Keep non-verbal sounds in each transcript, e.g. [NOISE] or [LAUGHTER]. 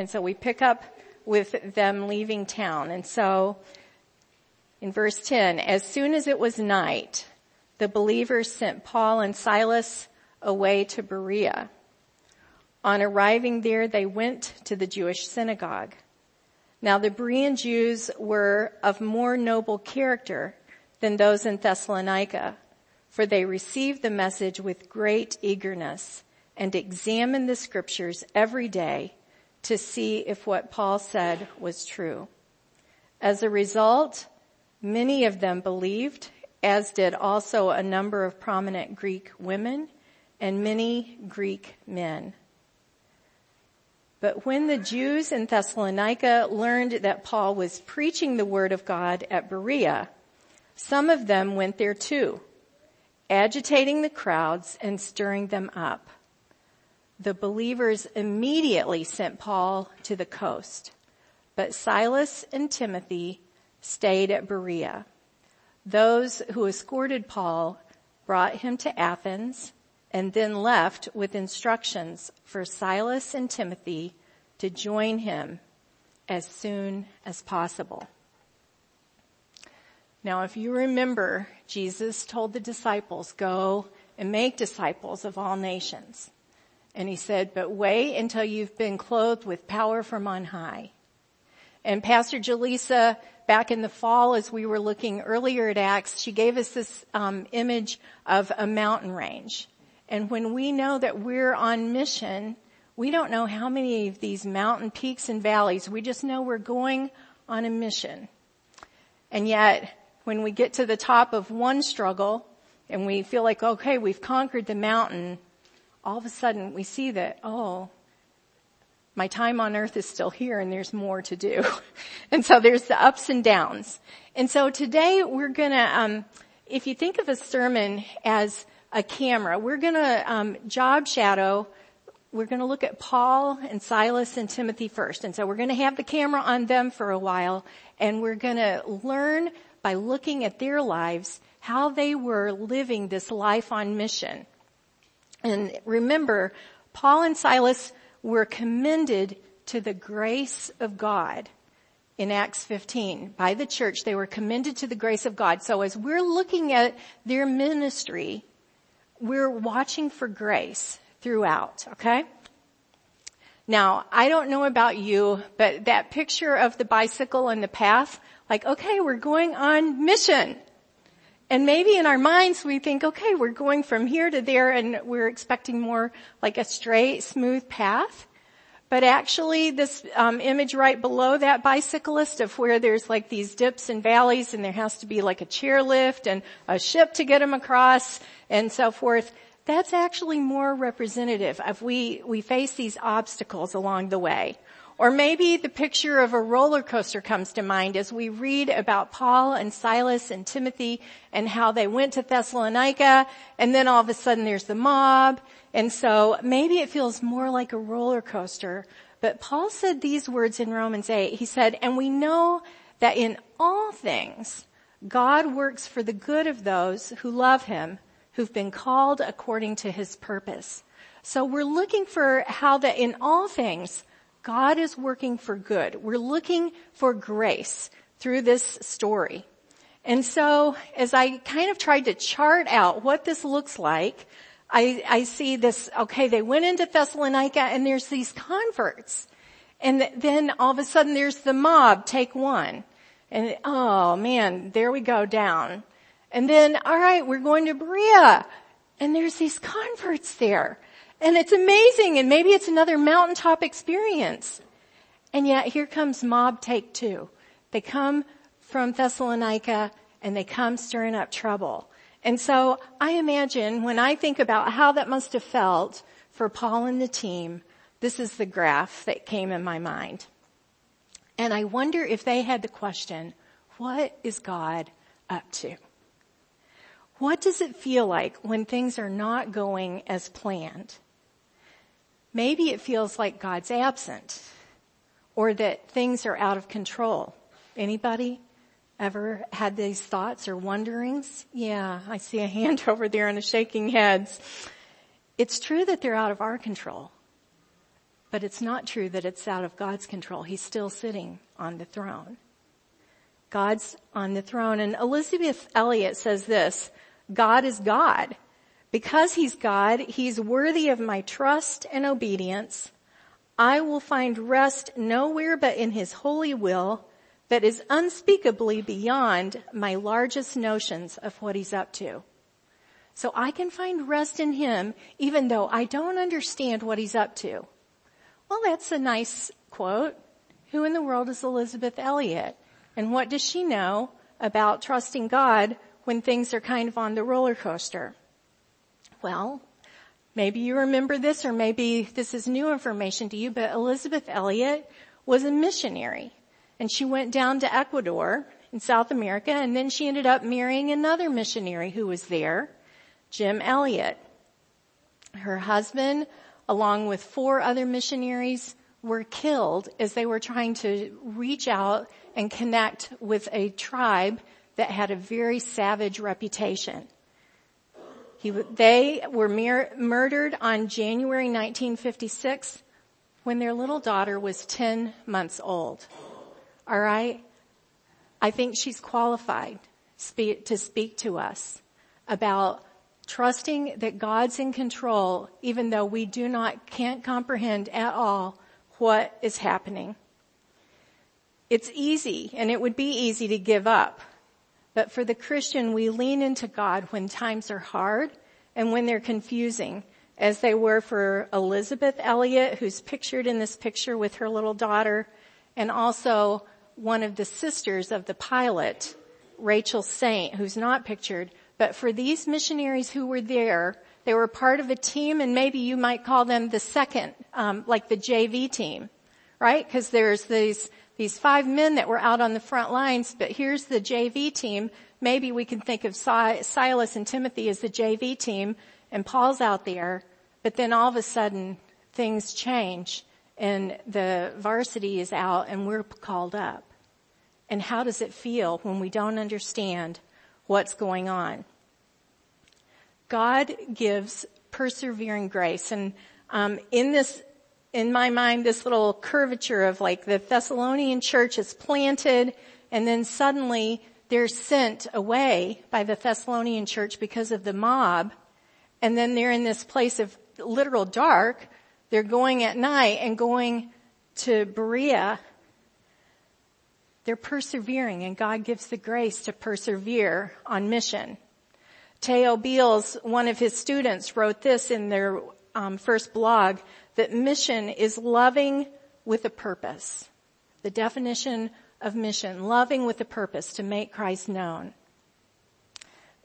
And so we pick up with them leaving town. And so in verse 10, as soon as it was night, the believers sent Paul and Silas away to Berea. On arriving there, they went to the Jewish synagogue. Now the Berean Jews were of more noble character than those in Thessalonica, for they received the message with great eagerness and examined the scriptures every day to see if what Paul said was true. As a result, many of them believed, as did also a number of prominent Greek women and many Greek men. But when the Jews in Thessalonica learned that Paul was preaching the word of God at Berea, some of them went there too, agitating the crowds and stirring them up. The believers immediately sent Paul to the coast, but Silas and Timothy stayed at Berea. Those who escorted Paul brought him to Athens and then left with instructions for Silas and Timothy to join him as soon as possible. Now if you remember, Jesus told the disciples, go and make disciples of all nations. And he said, but wait until you've been clothed with power from on high. And Pastor Jaleesa, back in the fall as we were looking earlier at Acts, she gave us this um, image of a mountain range. And when we know that we're on mission, we don't know how many of these mountain peaks and valleys. We just know we're going on a mission. And yet, when we get to the top of one struggle and we feel like, okay, we've conquered the mountain, all of a sudden we see that, oh, my time on earth is still here and there's more to do. [LAUGHS] and so there's the ups and downs. And so today we're gonna, um, if you think of a sermon as a camera. We're to um, job shadow. We're going to look at Paul and Silas and Timothy first. And so we're going to have the camera on them for a while and we're going to learn by looking at their lives how they were living this life on mission. And remember, Paul and Silas were commended to the grace of God in Acts 15 by the church. They were commended to the grace of God. So as we're looking at their ministry, we're watching for grace throughout, okay? Now, I don't know about you, but that picture of the bicycle and the path, like, okay, we're going on mission. And maybe in our minds we think, okay, we're going from here to there and we're expecting more like a straight, smooth path. But actually this um, image right below that bicyclist of where there's like these dips and valleys and there has to be like a chairlift and a ship to get them across and so forth, that's actually more representative of we, we face these obstacles along the way. Or maybe the picture of a roller coaster comes to mind as we read about Paul and Silas and Timothy and how they went to Thessalonica and then all of a sudden there's the mob and so maybe it feels more like a roller coaster, but Paul said these words in Romans 8. He said, and we know that in all things, God works for the good of those who love him, who've been called according to his purpose. So we're looking for how that in all things, God is working for good. We're looking for grace through this story. And so as I kind of tried to chart out what this looks like, I, I see this, okay, they went into Thessalonica and there's these converts. And then all of a sudden there's the mob, take one. And oh man, there we go down. And then, alright, we're going to Berea. And there's these converts there. And it's amazing and maybe it's another mountaintop experience. And yet here comes mob take two. They come from Thessalonica and they come stirring up trouble. And so I imagine when I think about how that must have felt for Paul and the team, this is the graph that came in my mind. And I wonder if they had the question, what is God up to? What does it feel like when things are not going as planned? Maybe it feels like God's absent or that things are out of control. Anybody? Ever had these thoughts or wonderings? Yeah, I see a hand [LAUGHS] over there and a shaking heads. It's true that they're out of our control. But it's not true that it's out of God's control. He's still sitting on the throne. God's on the throne. And Elisabeth Elliot says this, God is God. Because he's God, he's worthy of my trust and obedience. I will find rest nowhere but in his holy will that is unspeakably beyond my largest notions of what he's up to. So I can find rest in him even though I don't understand what he's up to. Well, that's a nice quote. Who in the world is Elisabeth Elliot? And what does she know about trusting God when things are kind of on the roller coaster? Well, maybe you remember this or maybe this is new information to you, but Elisabeth Elliot was a missionary and she went down to Ecuador in South America and then she ended up marrying another missionary who was there, Jim Elliot. Her husband, along with four other missionaries, were killed as they were trying to reach out and connect with a tribe that had a very savage reputation. He, they were mir- murdered on January 1956 when their little daughter was 10 months old. All right? I think she's qualified speak, to speak to us about trusting that God's in control even though we do not, can't comprehend at all what is happening. It's easy and it would be easy to give up. But for the Christian, we lean into God when times are hard and when they're confusing, as they were for Elisabeth Elliot, who's pictured in this picture with her little daughter, and also one of the sisters of the pilot, Rachel Saint, who's not pictured. But for these missionaries who were there, they were part of a team and maybe you might call them the second, um, like the JV team, right? Because there's these these five men that were out on the front lines, but here's the JV team. Maybe we can think of Silas and Timothy as the JV team and Paul's out there, but then all of a sudden things change and the varsity is out and we're called up. And how does it feel when we don't understand what's going on? God gives persevering grace and um, in this in my mind this little curvature of like the Thessalonian church is planted and then suddenly they're sent away by the Thessalonian church because of the mob. And then they're in this place of literal dark. They're going at night and going to Berea. They're persevering and God gives the grace to persevere on mission. Teo Beals, one of his students, wrote this in their um, first blog that mission is loving with a purpose. The definition of mission, loving with a purpose to make Christ known.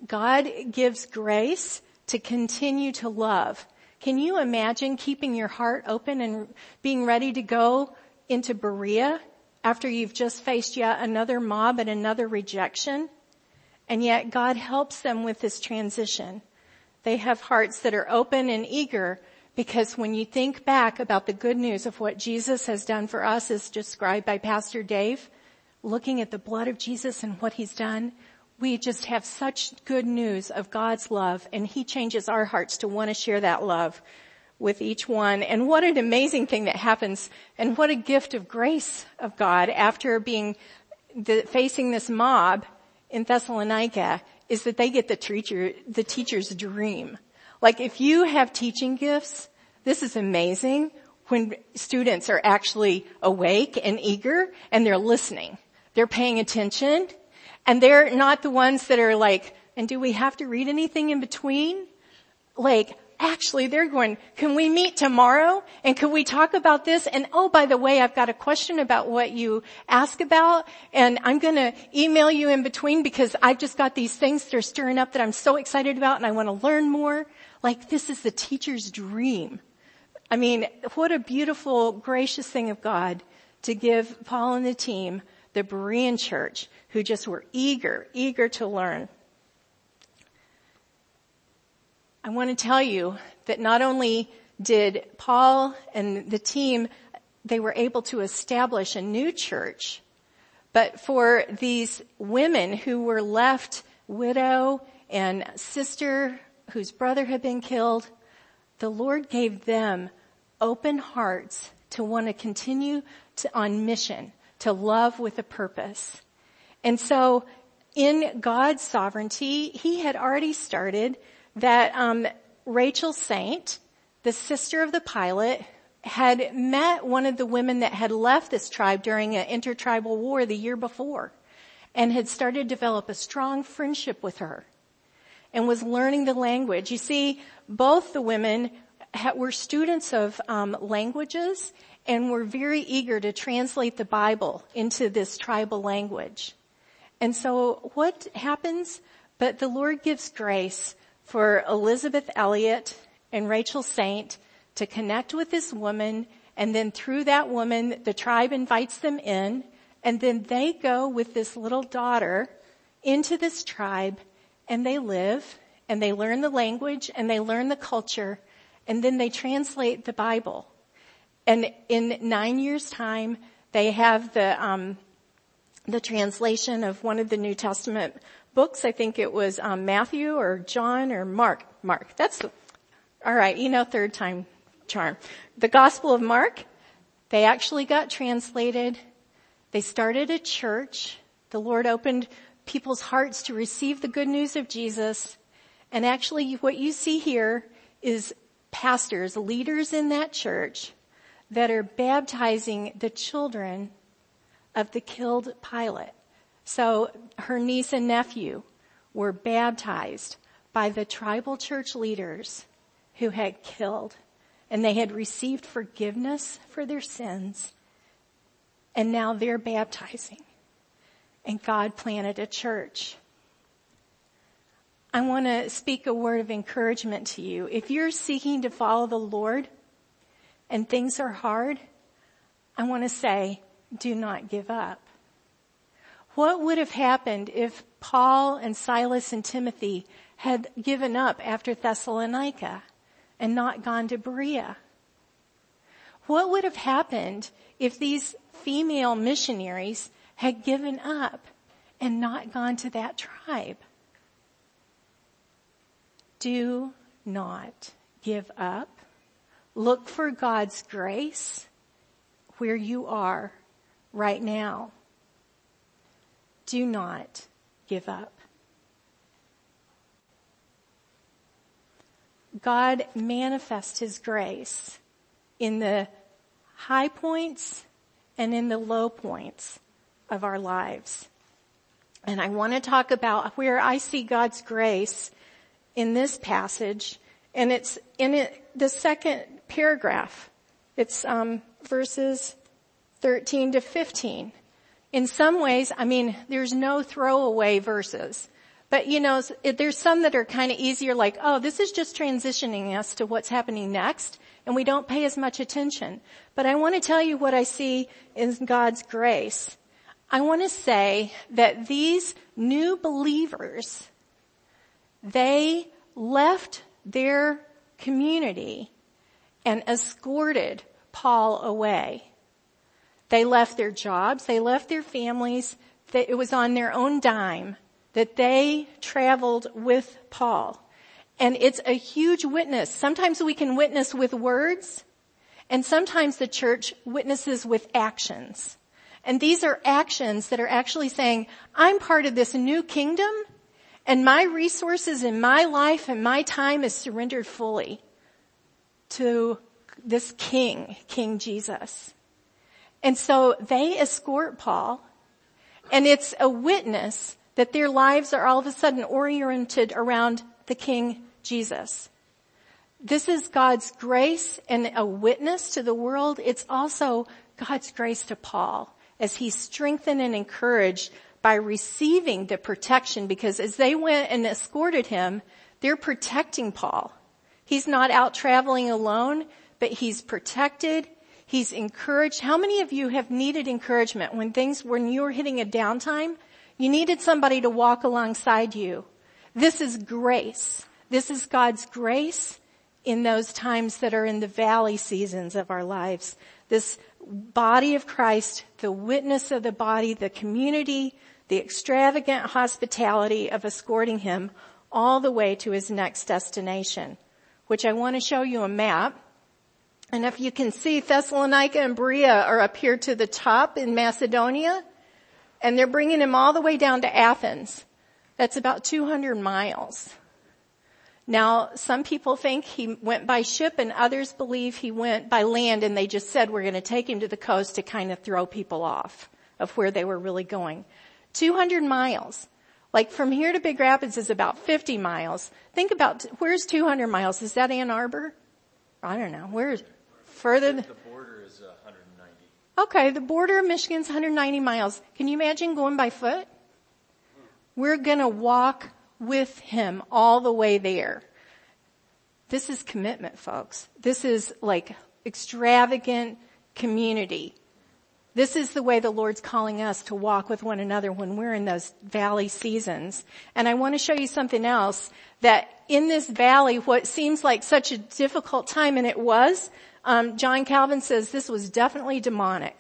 God gives grace to continue to love. Can you imagine keeping your heart open and being ready to go into Berea after you've just faced yet another mob and another rejection? And yet God helps them with this transition. They have hearts that are open and eager because when you think back about the good news of what Jesus has done for us as described by Pastor Dave, looking at the blood of Jesus and what he's done, we just have such good news of God's love and he changes our hearts to want to share that love with each one. And what an amazing thing that happens and what a gift of grace of God after being the, facing this mob in Thessalonica is that they get the teacher, the teacher's dream. Like if you have teaching gifts, this is amazing when students are actually awake and eager and they're listening. They're paying attention and they're not the ones that are like, and do we have to read anything in between? Like, actually they're going, can we meet tomorrow? And can we talk about this? And oh, by the way, I've got a question about what you ask about and I'm going to email you in between because I've just got these things that are stirring up that I'm so excited about and I want to learn more. Like this is the teacher's dream. I mean, what a beautiful, gracious thing of God to give Paul and the team the Berean church who just were eager, eager to learn. I want to tell you that not only did Paul and the team, they were able to establish a new church, but for these women who were left widow and sister whose brother had been killed, the Lord gave them open hearts to want to continue to, on mission, to love with a purpose. And so in God's sovereignty, he had already started that um, Rachel Saint, the sister of the pilot, had met one of the women that had left this tribe during an intertribal war the year before and had started to develop a strong friendship with her and was learning the language. You see, both the women were students of um, languages and were very eager to translate the Bible into this tribal language. And so what happens? But the Lord gives grace for Elisabeth Elliot and Rachel Saint to connect with this woman and then through that woman, the tribe invites them in and then they go with this little daughter into this tribe and they live and they learn the language and they learn the culture and then they translate the Bible. And in nine years time, they have the, um, the translation of one of the New Testament books. I think it was um, Matthew or John or Mark. Mark. That's all right. You know, third time charm. The Gospel of Mark. They actually got translated. They started a church. The Lord opened people's hearts to receive the good news of Jesus. And actually, what you see here is pastors, leaders in that church that are baptizing the children of the killed pilot. So her niece and nephew were baptized by the tribal church leaders who had killed and they had received forgiveness for their sins and now they're baptizing and God planted a church. I want to speak a word of encouragement to you. If you're seeking to follow the Lord and things are hard, I want to say, do not give up. What would have happened if Paul and Silas and Timothy had given up after Thessalonica and not gone to Berea? What would have happened if these female missionaries had given up and not gone to that tribe? Do not give up. Look for God's grace where you are right now. Do not give up. God manifests His grace in the high points and in the low points of our lives. And I want to talk about where I see God's grace in this passage, and it's in it, the second paragraph. It's um, verses 13 to 15. In some ways, I mean, there's no throwaway verses. But you know, there's some that are kind of easier like, oh, this is just transitioning us to what's happening next, and we don't pay as much attention. But I want to tell you what I see in God's grace. I want to say that these new believers they left their community and escorted Paul away. They left their jobs, they left their families, it was on their own dime that they traveled with Paul. And it's a huge witness. Sometimes we can witness with words, and sometimes the church witnesses with actions. And these are actions that are actually saying, I'm part of this new kingdom, and my resources in my life and my time is surrendered fully to this king, King Jesus. And so they escort Paul and it's a witness that their lives are all of a sudden oriented around the King Jesus. This is God's grace and a witness to the world. It's also God's grace to Paul as he's strengthened and encouraged by receiving the protection because as they went and escorted him, they're protecting Paul. He's not out traveling alone, but he's protected. He's encouraged. How many of you have needed encouragement when things, when you were hitting a downtime, you needed somebody to walk alongside you? This is grace. This is God's grace in those times that are in the valley seasons of our lives. This body of Christ, the witness of the body, the community, the extravagant hospitality of escorting him all the way to his next destination, which I want to show you a map. And if you can see Thessalonica and Berea are up here to the top in Macedonia and they're bringing him all the way down to Athens. That's about 200 miles. Now, some people think he went by ship and others believe he went by land and they just said we're going to take him to the coast to kind of throw people off of where they were really going. 200 miles. Like from here to Big Rapids is about 50 miles. Think about, where's 200 miles? Is that Ann Arbor? I don't know. Where's further? The border is uh, 190. Okay, the border of Michigan's 190 miles. Can you imagine going by foot? We're gonna walk with him all the way there. This is commitment, folks. This is like extravagant community. This is the way the Lord's calling us to walk with one another when we're in those valley seasons. And I want to show you something else that in this valley, what seems like such a difficult time, and it was, um, John Calvin says this was definitely demonic.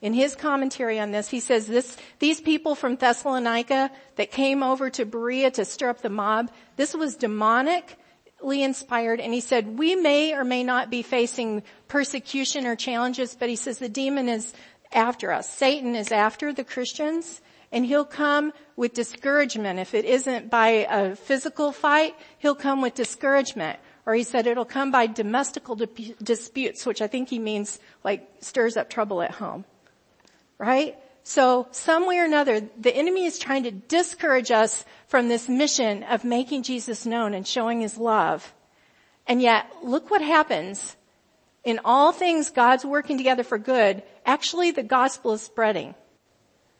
In his commentary on this, he says this, these people from Thessalonica that came over to Berea to stir up the mob, this was demonically inspired and he said, we may or may not be facing persecution or challenges, but he says the demon is after us. Satan is after the Christians and he'll come with discouragement. If it isn't by a physical fight, he'll come with discouragement. Or he said it'll come by domestical disputes, which I think he means like stirs up trouble at home right? So some way or another, the enemy is trying to discourage us from this mission of making Jesus known and showing his love. And yet, look what happens. In all things, God's working together for good. Actually, the gospel is spreading.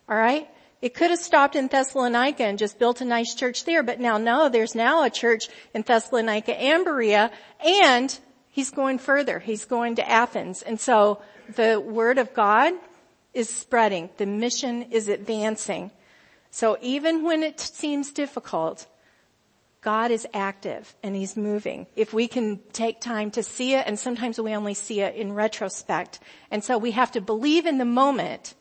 Alright? It could have stopped in Thessalonica and just built a nice church there, but now no, there's now a church in Thessalonica and Berea, and he's going further. He's going to Athens. And so, the word of God is spreading. The mission is advancing. So even when it seems difficult, God is active and He's moving. If we can take time to see it, and sometimes we only see it in retrospect. And so we have to believe in the moment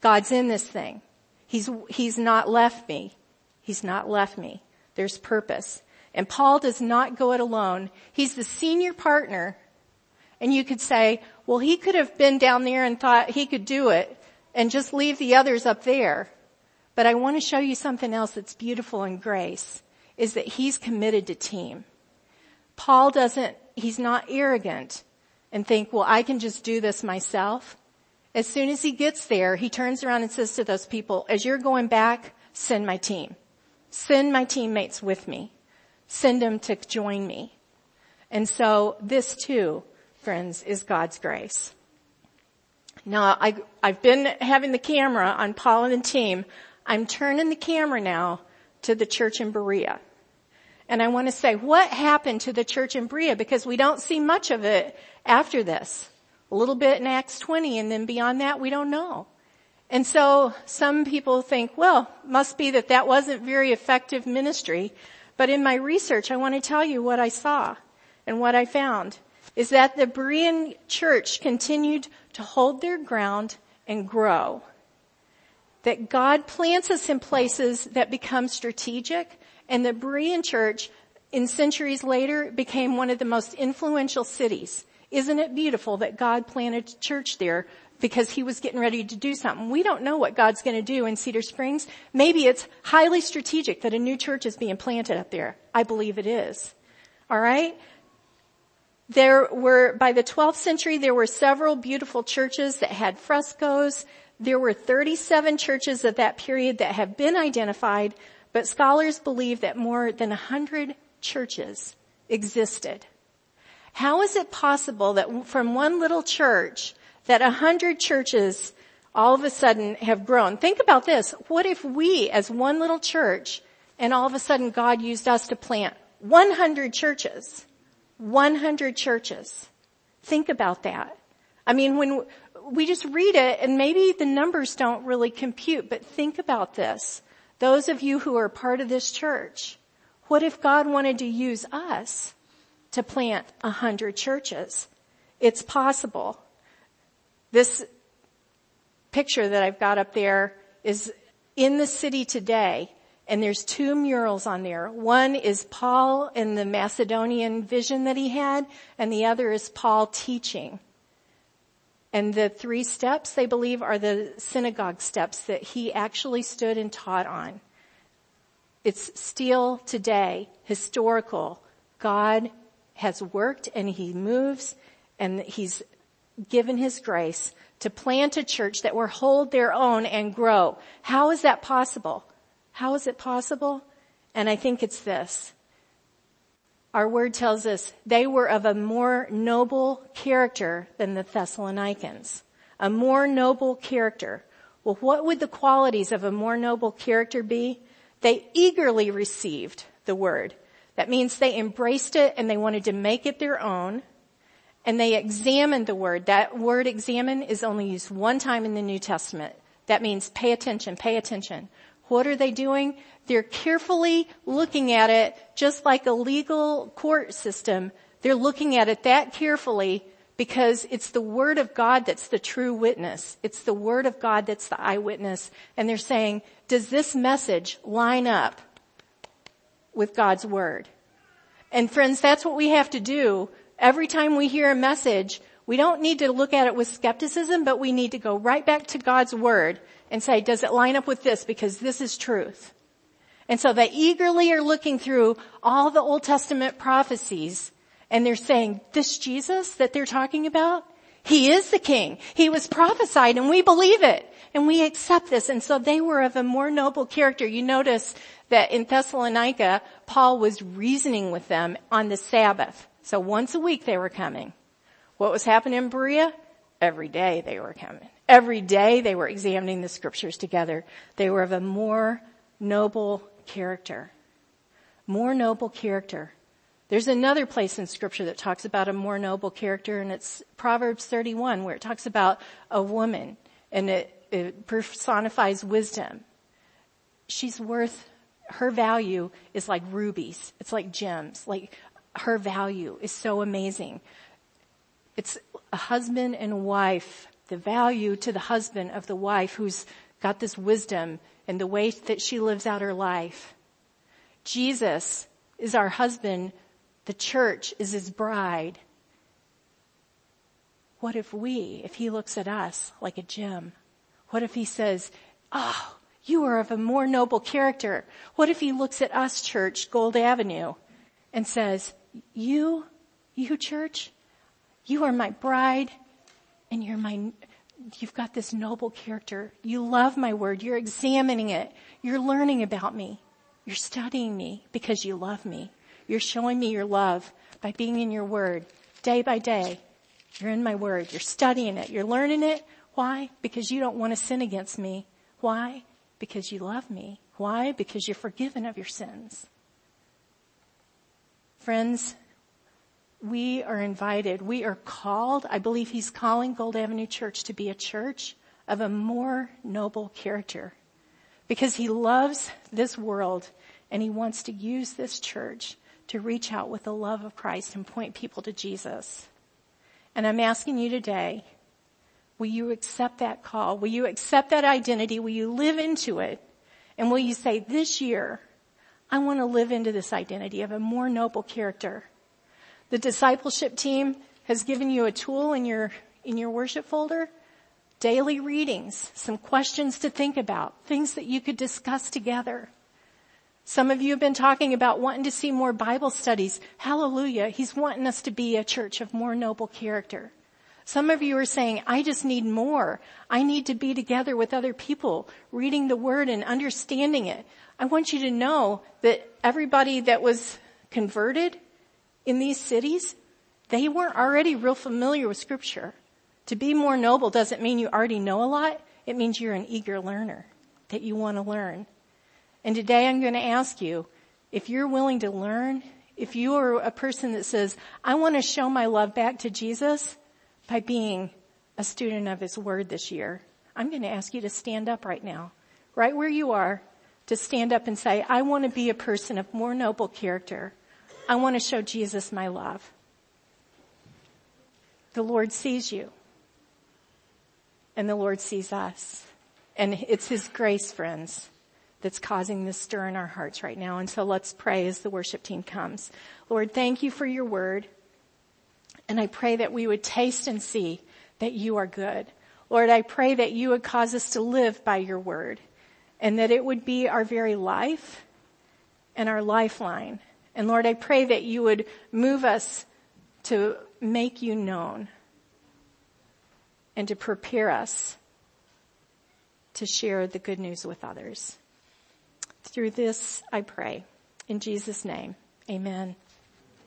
God's in this thing. He's, He's not left me. He's not left me. There's purpose. And Paul does not go it alone. He's the senior partner. And you could say, well, he could have been down there and thought he could do it and just leave the others up there. But I want to show you something else that's beautiful in grace is that he's committed to team. Paul doesn't, he's not arrogant and think, well, I can just do this myself. As soon as he gets there, he turns around and says to those people, as you're going back, send my team. Send my teammates with me. Send them to join me. And so this too friends, is God's grace. Now, I, I've been having the camera on Paul and the team. I'm turning the camera now to the church in Berea. And I want to say, what happened to the church in Berea? Because we don't see much of it after this. A little bit in Acts 20 and then beyond that we don't know. And so some people think, well, must be that that wasn't very effective ministry. But in my research, I want to tell you what I saw and what I found is that the Berean church continued to hold their ground and grow. That God plants us in places that become strategic and the Berean church in centuries later became one of the most influential cities. Isn't it beautiful that God planted a church there because he was getting ready to do something. We don't know what God's going to do in Cedar Springs. Maybe it's highly strategic that a new church is being planted up there. I believe it is. All right? There were, by the 12th century, there were several beautiful churches that had frescoes. There were 37 churches of that period that have been identified, but scholars believe that more than 100 churches existed. How is it possible that from one little church that a 100 churches all of a sudden have grown? Think about this. What if we as one little church and all of a sudden God used us to plant 100 churches? 100 churches. Think about that. I mean, when we just read it and maybe the numbers don't really compute, but think about this. Those of you who are part of this church, what if God wanted to use us to plant a hundred churches? It's possible. This picture that I've got up there is in the city today And there's two murals on there. One is Paul and the Macedonian vision that he had, and the other is Paul teaching. And the three steps they believe are the synagogue steps that he actually stood and taught on. It's still today historical. God has worked and he moves and he's given his grace to plant a church that will hold their own and grow. How is that possible? How is it possible? And I think it's this. Our word tells us they were of a more noble character than the Thessalonians. A more noble character. Well, what would the qualities of a more noble character be? They eagerly received the word. That means they embraced it and they wanted to make it their own. And they examined the word. That word examine is only used one time in the New Testament. That means pay attention, pay attention. What are they doing? They're carefully looking at it just like a legal court system. They're looking at it that carefully because it's the word of God that's the true witness. It's the word of God that's the eyewitness. And they're saying, does this message line up with God's word? And friends, that's what we have to do. Every time we hear a message, we don't need to look at it with skepticism, but we need to go right back to God's word and say, does it line up with this? Because this is truth. And so they eagerly are looking through all the Old Testament prophecies and they're saying, this Jesus that they're talking about, he is the king. He was prophesied and we believe it and we accept this. And so they were of a more noble character. You notice that in Thessalonica, Paul was reasoning with them on the Sabbath. So once a week they were coming. What was happening in Berea? Every day they were coming. Every day they were examining the scriptures together. They were of a more noble character. More noble character. There's another place in scripture that talks about a more noble character and it's Proverbs 31 where it talks about a woman and it, it personifies wisdom. She's worth, her value is like rubies. It's like gems. Like her value is so amazing. It's a husband and wife the value to the husband of the wife who's got this wisdom and the way that she lives out her life. Jesus is our husband. The church is his bride. What if we, if he looks at us like a gem? What if he says, oh, you are of a more noble character? What if he looks at us, church, Gold Avenue, and says, you, you church, you are my bride and you're my, you've got this noble character. You love my word. You're examining it. You're learning about me. You're studying me because you love me. You're showing me your love by being in your word day by day. You're in my word. You're studying it. You're learning it. Why? Because you don't want to sin against me. Why? Because you love me. Why? Because you're forgiven of your sins. Friends, we are invited, we are called, I believe he's calling Gold Avenue Church to be a church of a more noble character because he loves this world and he wants to use this church to reach out with the love of Christ and point people to Jesus. And I'm asking you today, will you accept that call? Will you accept that identity? Will you live into it? And will you say, this year, I want to live into this identity of a more noble character? The discipleship team has given you a tool in your, in your worship folder. Daily readings, some questions to think about, things that you could discuss together. Some of you have been talking about wanting to see more Bible studies. Hallelujah. He's wanting us to be a church of more noble character. Some of you are saying, I just need more. I need to be together with other people, reading the word and understanding it. I want you to know that everybody that was converted in these cities, they weren't already real familiar with scripture. To be more noble doesn't mean you already know a lot. It means you're an eager learner, that you want to learn. And today I'm going to ask you, if you're willing to learn, if you are a person that says, I want to show my love back to Jesus by being a student of his word this year, I'm going to ask you to stand up right now, right where you are, to stand up and say, I want to be a person of more noble character. I want to show Jesus my love. The Lord sees you. And the Lord sees us. And it's His grace, friends, that's causing this stir in our hearts right now. And so let's pray as the worship team comes. Lord, thank you for your word. And I pray that we would taste and see that you are good. Lord, I pray that you would cause us to live by your word and that it would be our very life and our lifeline. And Lord, I pray that you would move us to make you known and to prepare us to share the good news with others. Through this, I pray. In Jesus' name, amen.